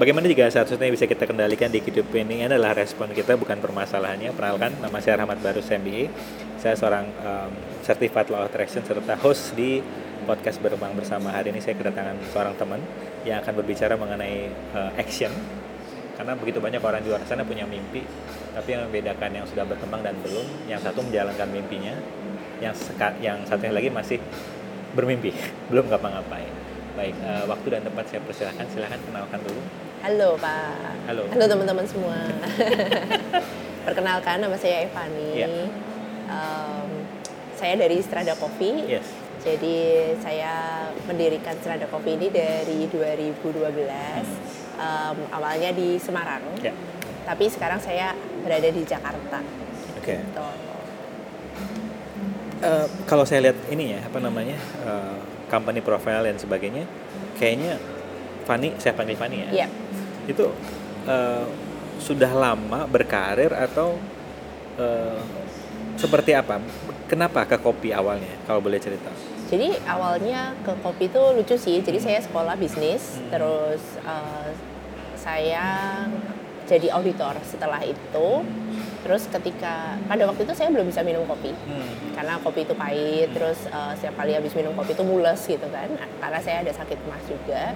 bagaimana jika satu-satunya bisa kita kendalikan di hidup ini adalah respon kita bukan permasalahannya. Perkenalkan, nama saya Rahmat Barus MBA. Saya seorang um, Certified Law Attraction serta host di podcast Berkembang Bersama. Hari ini saya kedatangan seorang teman yang akan berbicara mengenai uh, action. Karena begitu banyak orang di luar sana punya mimpi, tapi yang membedakan yang sudah berkembang dan belum, yang satu menjalankan mimpinya, yang seka, yang satunya lagi masih bermimpi, belum ngapa-ngapain. Baik, uh, waktu dan tempat saya persilahkan, silahkan kenalkan dulu. Halo Pak. Halo. Halo teman-teman semua. Perkenalkan nama saya Evani. Iya. Um, saya dari Strada Coffee. Yes. Jadi saya mendirikan Strada Coffee ini dari 2012. Um, awalnya di Semarang. Ya. Tapi sekarang saya berada di Jakarta. Oke. Gitu. Eh, kalau saya lihat ini ya apa namanya eh, company profile dan sebagainya, kayaknya Fani, saya panggil Fani ya. Iya. Itu eh, sudah lama berkarir atau eh, seperti apa? Kenapa ke kopi awalnya? Kalau boleh cerita. Jadi awalnya ke kopi itu lucu sih. Jadi saya sekolah bisnis, terus eh, saya jadi auditor setelah itu. Terus ketika pada waktu itu saya belum bisa minum kopi karena kopi itu pahit. Terus eh, setiap kali habis minum kopi itu mules gitu kan. Karena saya ada sakit emas juga.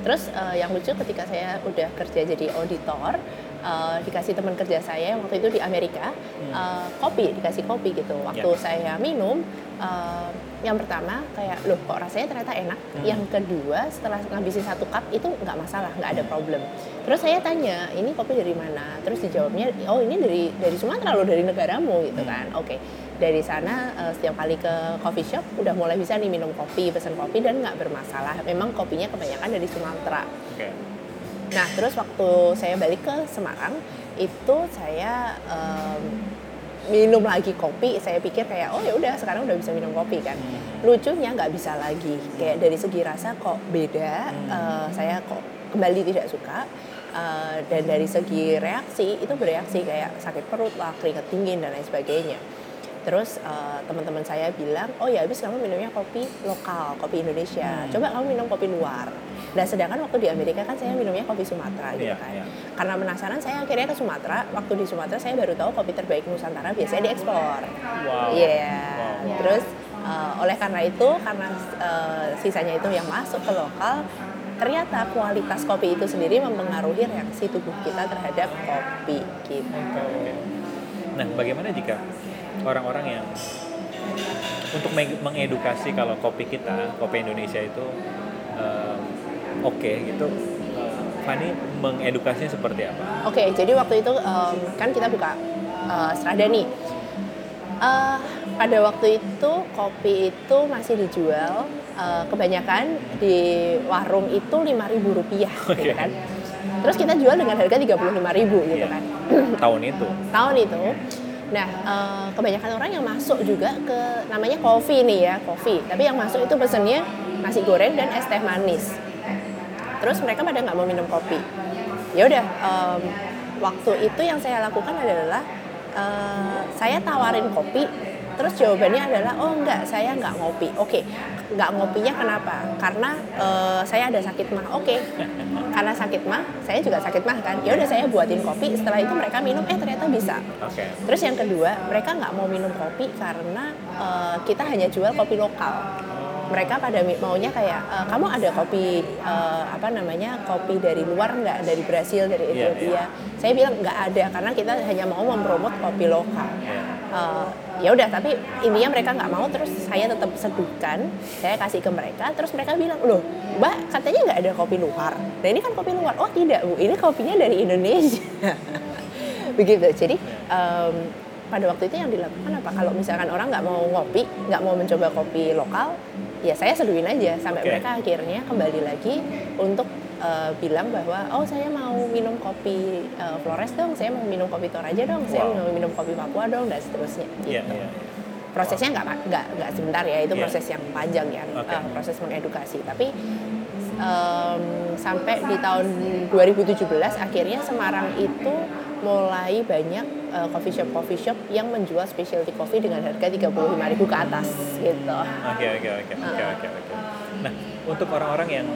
Terus eh, yang lucu ketika saya udah kerja jadi auditor, eh, dikasih teman kerja saya yang waktu itu di Amerika eh, kopi, dikasih kopi gitu. Waktu Ya. saya minum, eh, yang pertama kayak loh kok rasanya ternyata enak. Yang kedua setelah ngabisin satu cup itu nggak masalah, nggak ada problem. Terus saya tanya ini kopi dari mana? Terus dijawabnya oh ini dari dari Sumatera loh dari negaramu gitu kan. Oke dari sana eh, setiap kali ke coffee shop udah mulai bisa nih minum kopi, pesan kopi dan nggak bermasalah. Memang kopinya kebanyakan dari Sumatera. Oke. Nah, terus waktu saya balik ke Semarang, itu saya em, minum lagi kopi. Saya pikir kayak, oh ya udah sekarang udah bisa minum kopi kan. Lucunya nggak bisa lagi. Kayak dari segi rasa kok beda. eh, saya kok kembali tidak suka. Eh, dan dari segi reaksi itu bereaksi kayak sakit perut lah, keringat dingin dan lain sebagainya. Terus eh, teman-teman saya bilang, oh ya habis kamu minumnya kopi lokal, kopi Indonesia. Coba kamu minum kopi luar. Nah sedangkan waktu di Amerika kan saya minumnya kopi Sumatera gitu Iya, kan. iya. Karena penasaran saya akhirnya ke Sumatera. Waktu di Sumatera saya baru tahu kopi terbaik Nusantara biasanya diekspor. Wow. Iya. Wow. Terus eh, oleh karena itu karena eh, sisanya itu yang masuk ke lokal, ternyata kualitas kopi itu sendiri mempengaruhi reaksi tubuh kita terhadap kopi gitu. Oke. Nah, bagaimana jika orang-orang yang untuk meng- mengedukasi kalau kopi kita, kopi Indonesia itu eh, oke gitu, eh, Fani mengedukasinya seperti apa? Oke, jadi waktu itu em, kan kita buka eh, Strada nih. Eh, pada waktu itu kopi itu masih dijual eh, kebanyakan di warung itu lima ribu rupiah, gitu Oke. kan. Terus kita jual dengan harga tiga puluh ribu gitu Iya. kan. Tahun itu. Tahun itu. Nah, eh, kebanyakan orang yang masuk juga ke namanya kopi nih ya, kopi. Tapi yang masuk itu pesennya nasi goreng dan es teh manis. Terus mereka pada nggak mau minum kopi. Ya udah, em, waktu itu yang saya lakukan adalah eh, saya tawarin kopi. Terus jawabannya adalah oh enggak, saya nggak ngopi. Oke, nggak ngopinya kenapa? Karena eh, saya ada sakit mah. Oke, karena sakit mah, saya juga sakit mah kan. Ya udah saya buatin kopi. Setelah itu mereka minum, eh ternyata bisa. Oke. Terus yang kedua, mereka nggak mau minum kopi karena eh, kita hanya jual kopi lokal. Mereka pada maunya kayak, "Eh, kamu ada kopi eh, apa namanya kopi dari luar nggak? Dari Brasil, dari Iya, Ethiopia? Saya bilang nggak ada karena kita hanya mau mempromot kopi lokal. Iya. Eh, ya udah, tapi intinya mereka nggak mau. Terus saya tetap seduhkan, saya kasih ke mereka. Terus mereka bilang, loh, mbak katanya nggak ada kopi luar. Nah ini kan kopi luar. Oh tidak bu, ini kopinya dari Indonesia. begitu jadi em, pada waktu itu yang dilakukan apa kalau misalkan orang nggak mau ngopi nggak mau mencoba kopi lokal ya saya seduhin aja sampai Oke. mereka akhirnya kembali lagi untuk eh, bilang bahwa oh saya mau minum kopi eh, Flores dong saya mau minum kopi Toraja dong saya Wow. mau minum kopi Papua dong dan seterusnya Iya, gitu iya. prosesnya nggak nggak nggak sebentar ya itu Iya. proses yang panjang ya Oke. eh, proses mengedukasi tapi em, sampai di tahun 2017 akhirnya Semarang itu mulai banyak eh, coffee shop coffee shop yang menjual specialty coffee dengan harga 35.000 ke atas gitu. Oke oke oke oke oke oke. Nah untuk orang-orang yang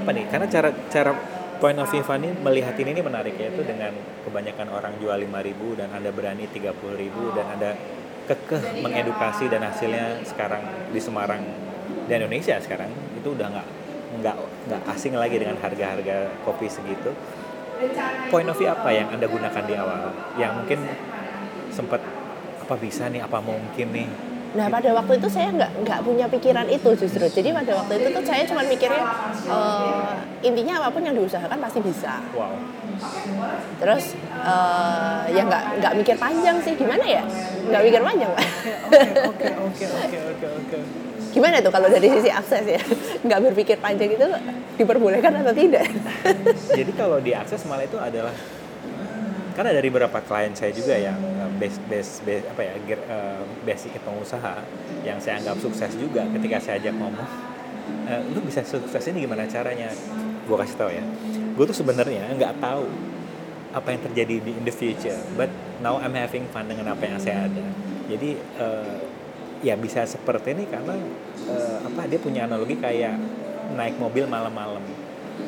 apa nih? Karena cara cara point of view Fanny melihat ini ini menarik ya itu dengan kebanyakan orang jual 5000 dan Anda berani 30.000 dan Anda kekeh mengedukasi dan hasilnya sekarang di Semarang dan Indonesia sekarang itu udah nggak nggak nggak asing lagi dengan harga-harga kopi segitu. Point of view apa yang anda gunakan di awal? Yang mungkin sempat apa bisa nih? Apa mungkin nih Nah pada waktu itu saya nggak nggak punya pikiran itu justru. Jadi pada waktu itu tuh saya cuma mikirnya uh, intinya apa pun yang diusahakan pasti bisa. wow Terus uh, ya nggak nggak mikir panjang sih gimana ya? Nggak mikir panjang oke oke oke oke oke Gimana tuh kalau dari sisi akses ya? Nggak berpikir panjang itu diperbolehkan atau tidak? jadi kalau diakses malah itu adalah karena dari beberapa klien saya juga yang uh, base base base apa ya ger- uh, basic pengusaha yang saya anggap sukses juga ketika saya ajak ngomong "Eh, lu bisa sukses ini gimana caranya? Gue kasih tahu ya gue tuh sebenarnya nggak tahu apa yang terjadi di in the future but now I'm having fun dengan apa yang saya ada. Jadi uh, ya bisa seperti ini karena uh, apa dia punya analogi kayak naik mobil malam-malam.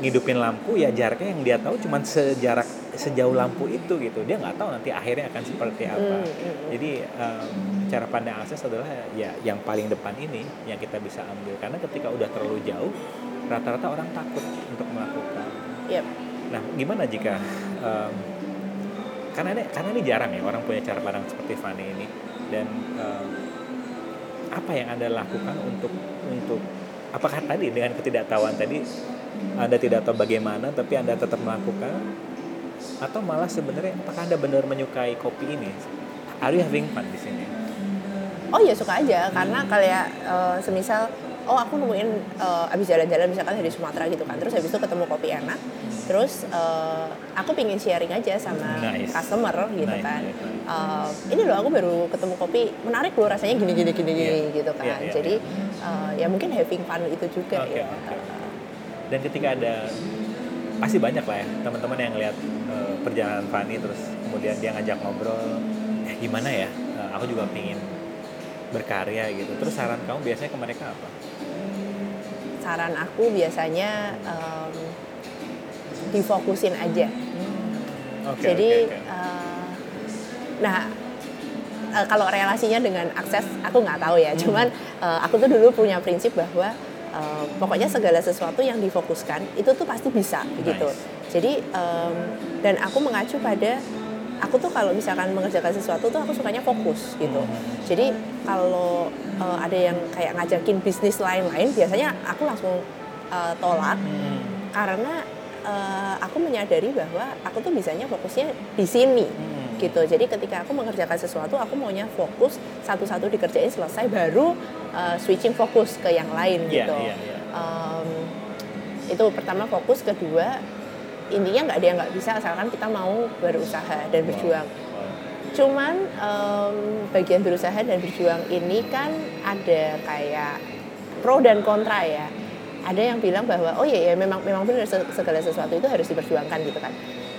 Ngidupin lampu ya jaraknya yang dia tahu cuma sejarak sejauh lampu itu gitu. Dia nggak tahu nanti akhirnya akan seperti apa. Hmm. jadi um, cara pandang akses adalah ya yang paling depan ini yang kita bisa ambil. Karena ketika udah terlalu jauh rata-rata orang takut untuk melakukan. Yep. nah gimana jika um, karena ini karena ini jarang ya orang punya cara pandang seperti Fanny ini. Dan um, apa yang anda lakukan untuk untuk apakah tadi dengan ketidaktahuan tadi anda tidak tahu bagaimana tapi anda tetap melakukan atau malah sebenarnya apakah anda benar menyukai kopi ini? Are you having fun di sini? Oh ya suka aja. Karena kayak eh, semisal oh aku nemuin eh, abis jalan-jalan misalkan dari Sumatera gitu kan terus habis itu ketemu kopi enak. Terus eh, aku pingin sharing aja sama Nice. customer gitu Nice, kan. nice. Eh, ini loh aku baru ketemu kopi menarik loh rasanya gini gini gini gini Iya. gitu kan. Iya, iya, jadi eh, ya mungkin having fun itu juga Oke, ya. dan ketika ada pasti banyak lah ya teman-teman yang lihat eh, perjalanan Fanny terus kemudian dia ngajak ngobrol eh gimana ya Eh, aku juga pengen berkarya gitu terus saran kamu biasanya ke mereka apa saran aku biasanya em, difokusin aja Oke, Jadi, oke, oke. eh, nah eh, kalau relasinya dengan akses aku nggak tahu ya. Hmm. Cuman eh, aku tuh dulu punya prinsip bahwa eh, pokoknya segala sesuatu yang difokuskan itu tuh pasti bisa gitu. Jadi em, dan aku mengacu pada aku tuh kalau misalkan mengerjakan sesuatu tuh aku sukanya fokus gitu. Hmm. Jadi kalau eh, ada yang kayak ngajakin bisnis lain-lain, biasanya aku langsung eh, tolak Hmm, karena eh, aku menyadari bahwa aku tuh bisanya fokusnya di sini hmm. Gitu. Jadi ketika aku mengerjakan sesuatu aku maunya fokus satu-satu dikerjain selesai baru eh, switching fokus ke yang lain Iya, gitu. iya, iya. Em, itu pertama fokus kedua intinya nggak ada yang nggak bisa asalkan kita mau berusaha dan berjuang. cuman em, bagian berusaha dan berjuang ini kan ada kayak pro dan kontra ya. Ada yang bilang bahwa oh iya ya memang memang benar se- segala sesuatu itu harus diperjuangkan gitu kan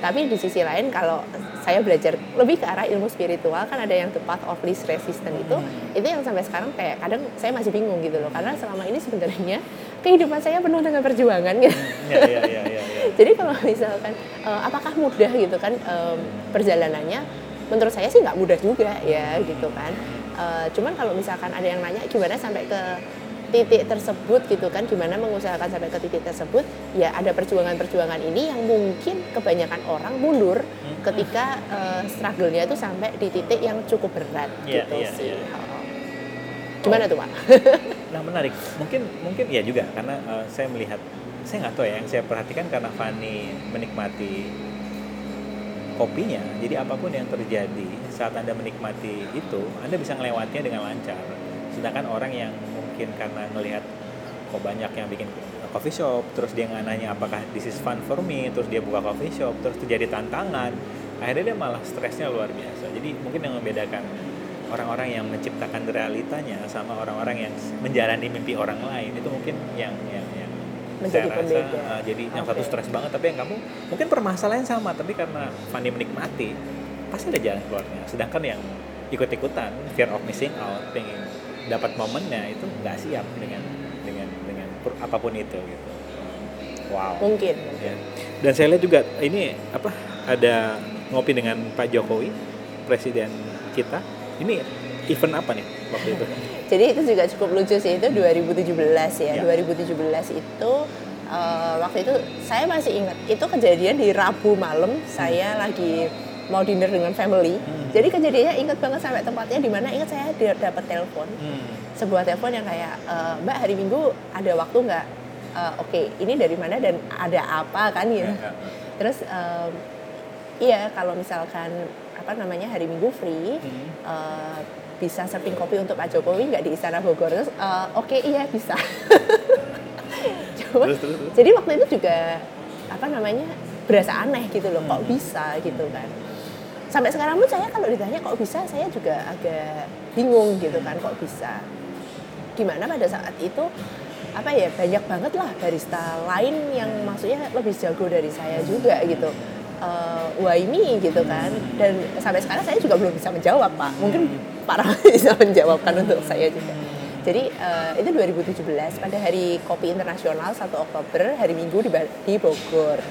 tapi di sisi lain kalau saya belajar lebih ke arah ilmu spiritual kan ada yang the path of least resistance itu Hmm. itu yang sampai sekarang kayak kadang saya masih bingung gitu loh. Karena selama ini sebenarnya kehidupan saya penuh dengan perjuangan gitu. Ya ya ya ya, ya. jadi kalau misalkan eh, apakah mudah gitu kan perjalanannya? Menurut saya sih nggak mudah juga ya gitu kan. Eh, cuman kalau misalkan ada yang nanya gimana sampai ke titik tersebut gitu kan gimana mengusahakan sampai ke titik tersebut ya ada perjuangan-perjuangan ini yang mungkin kebanyakan orang mundur ketika eh, struggle-nya itu sampai di titik yang cukup berat Iya, gitu iya, sih iya. Oh. gimana tuh pak Nah menarik, mungkin mungkin ya juga karena eh, saya melihat, saya nggak tahu ya yang saya perhatikan karena Fani menikmati kopinya, jadi apa pun yang terjadi saat anda menikmati itu, anda bisa melewatinya dengan lancar. Sedangkan orang yang mungkin karena melihat kok banyak yang bikin coffee shop, terus dia nggak nanya apakah this is fun for me, terus dia buka coffee shop, terus terjadi tantangan, akhirnya dia malah stresnya luar biasa. Jadi mungkin yang membedakan orang-orang yang menciptakan realitanya sama orang-orang yang menjalani mimpi orang lain itu mungkin yang yang yang Menjadi saya rasa pembeda. uh, jadi yang satu stres banget tapi yang kamu mungkin permasalahan sama tapi karena Fanny menikmati pasti ada jalan keluarnya sedangkan yang ikut-ikutan fear of missing out pengen dapat momennya itu nggak siap dengan dengan dengan apa pun itu gitu Wow. mungkin Ya. Dan saya lihat juga ini apa ada ngopi dengan Pak Jokowi, presiden kita. Ini event apa nih waktu itu? Jadi itu juga cukup lucu sih itu 2017 ya. Ya. 2017 itu eh, waktu itu saya masih ingat itu kejadian di Rabu malam saya lagi mau dinner dengan family. Hmm. Jadi kejadiannya ingat banget sampai tempatnya di mana ingat saya dapat telepon. Sebuah telepon yang kayak "Eh, Mbak hari Minggu ada waktu nggak? Eh, Oke, ini dari mana dan ada apa kan gitu. Ya, ya. Terus em, iya kalau misalkan apa namanya hari Minggu free Hmm. eh, bisa serving kopi untuk Pak Jokowi nggak di Istana Bogor? Terus eh, oke iya bisa. Cuma, Terus, terus, terus. jadi waktu itu juga apa namanya berasa aneh gitu loh, kok Hmm. bisa gitu kan. Sampai sekarang pun saya kalau ditanya kok bisa, saya juga agak bingung gitu kan, kok bisa. Di mana pada saat itu apa ya banyak banget lah barista lain yang maksudnya lebih jago dari saya juga gitu. Eh, why me gitu kan. Dan sampai sekarang saya juga belum bisa menjawab pak. Mungkin Rahmat bisa menjawabkan untuk saya juga. Jadi eh, itu 2017 pada hari kopi internasional 1 Oktober hari Minggu di, di Bogor.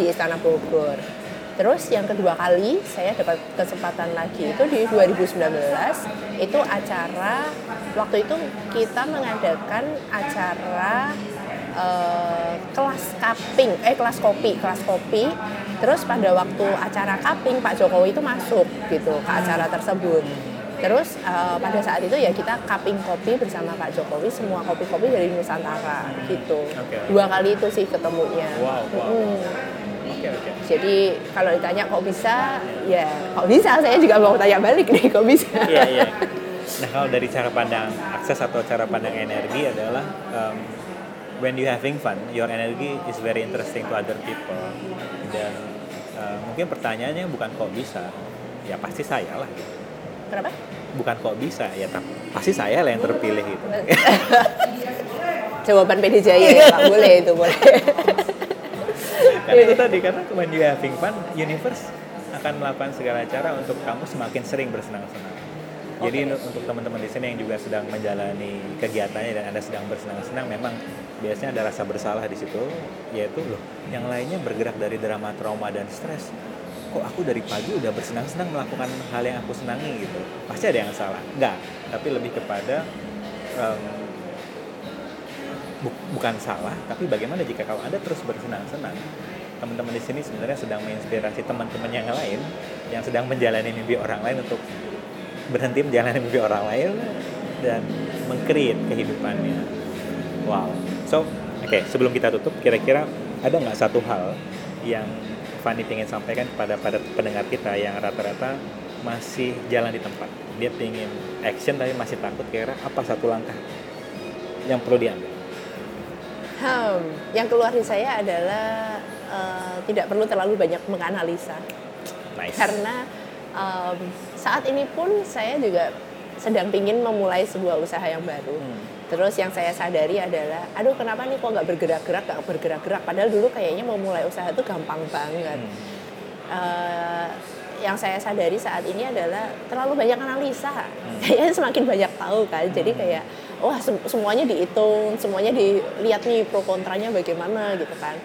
Di Istana Bogor terus yang kedua kali saya dapat kesempatan lagi itu di 2019 itu acara waktu itu kita mengadakan acara eh, kelas cupping, eh kelas kopi, kelas kopi. Terus pada waktu acara cupping Pak Jokowi itu masuk gitu ke acara tersebut. Terus eh, pada saat itu ya kita cupping kopi bersama Pak Jokowi semua kopi-kopi dari Nusantara gitu. Oke. Dua kali itu sih ketemunya. Wow, wow. Mm. Jadi kalau ditanya kok bisa, ya kok bisa. Saya juga mau tanya balik nih kok bisa. Iya, iya. Nah, kalau dari cara pandang akses atau cara pandang energi adalah um, when you having fun, your energy is very interesting to other people. Dan uh, mungkin pertanyaannya bukan kok bisa, ya pasti saya lah. Gitu. Kenapa? Bukan kok bisa, ya tapi pasti saya lah yang terpilih gitu. Jawaban PD Jaya ya Pak, boleh itu boleh. karena itu tadi karena when you having fun, universe akan melakukan segala cara untuk kamu semakin sering bersenang-senang. Jadi Oke. untuk- teman-teman di sini yang juga sedang menjalani kegiatannya dan anda sedang bersenang-senang, memang biasanya ada rasa bersalah di situ, yaitu loh, yang lainnya bergerak dari drama, trauma dan stres. Kok aku dari pagi udah bersenang-senang melakukan hal yang aku senangi gitu? Pasti ada yang salah. Enggak, tapi lebih kepada em, bu- bukan salah, tapi bagaimana jika kalau Anda terus bersenang-senang, teman-teman di sini sebenarnya sedang menginspirasi teman-teman yang lain yang sedang menjalani mimpi orang lain untuk berhenti menjalani mimpi orang lain dan mengcreate kehidupannya. Wow. So, oke, sebelum kita tutup, kira-kira ada nggak satu hal yang Fanny ingin sampaikan kepada pada pendengar kita yang rata-rata masih jalan di tempat. Dia ingin action tapi masih takut kira apa satu langkah yang perlu diambil. Hmm, yang keluar di saya adalah eh, tidak perlu terlalu banyak menganalisa Nice. karena em, saat ini pun saya juga sedang ingin memulai sebuah usaha yang baru. Hmm. Terus yang saya sadari adalah, aduh kenapa nih kok nggak bergerak-gerak, nggak bergerak-gerak. Padahal dulu kayaknya mau mulai usaha itu gampang banget. Hmm. Eh, yang saya sadari saat ini adalah terlalu banyak analisa. Kayaknya semakin banyak tahu kan. Jadi kayak wah sem- semuanya dihitung, semuanya dilihat nih pro kontranya bagaimana gitu kan.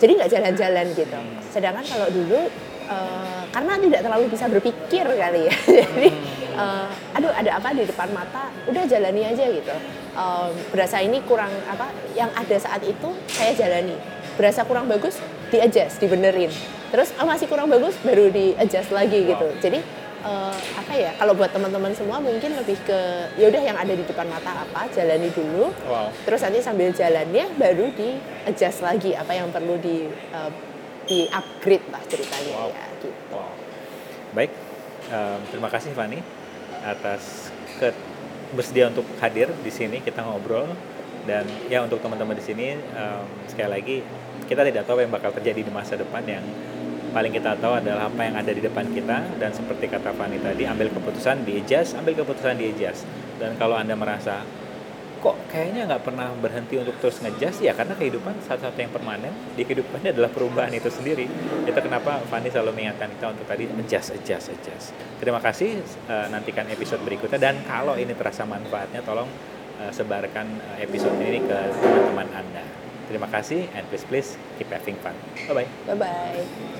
Jadi nggak jalan-jalan gitu. Sedangkan kalau dulu eh, karena tidak terlalu bisa berpikir kali ya. Jadi eh, aduh ada apa di depan mata, udah jalani aja gitu. Eh, berasa ini kurang apa yang ada saat itu saya jalani. Berasa kurang bagus, di adjust, dibenerin. Terus oh, masih kurang bagus, baru di adjust lagi gitu. Jadi eh, apa ya? Kalau buat teman-teman semua mungkin lebih ke ya udah yang ada di depan mata apa, jalani dulu. Wow. Terus nanti sambil jalannya baru di adjust lagi apa yang perlu di eh, di upgrade lah ceritanya Wow. ya gitu. Wow. Baik, em, terima kasih Fani atas ke bersedia untuk hadir di sini kita ngobrol dan ya untuk teman-teman di sini em, sekali lagi kita tidak tahu apa yang bakal terjadi di masa depan yang paling kita tahu adalah apa yang ada di depan kita. Dan seperti kata Fani tadi ambil keputusan di adjust, ambil keputusan di adjust dan kalau anda merasa kok kayaknya nggak pernah berhenti untuk terus ngejas ya karena kehidupan satu-satu yang permanen di kehidupannya adalah perubahan itu sendiri. Itu kenapa Fanny selalu mengingatkan kita untuk tadi adjust adjust adjust terima kasih eh, nantikan episode berikutnya. Dan kalau ini terasa manfaatnya tolong eh, sebarkan eh, episode ini ke teman-teman anda. Terima kasih and please please keep having fun. Bye bye. Bye bye.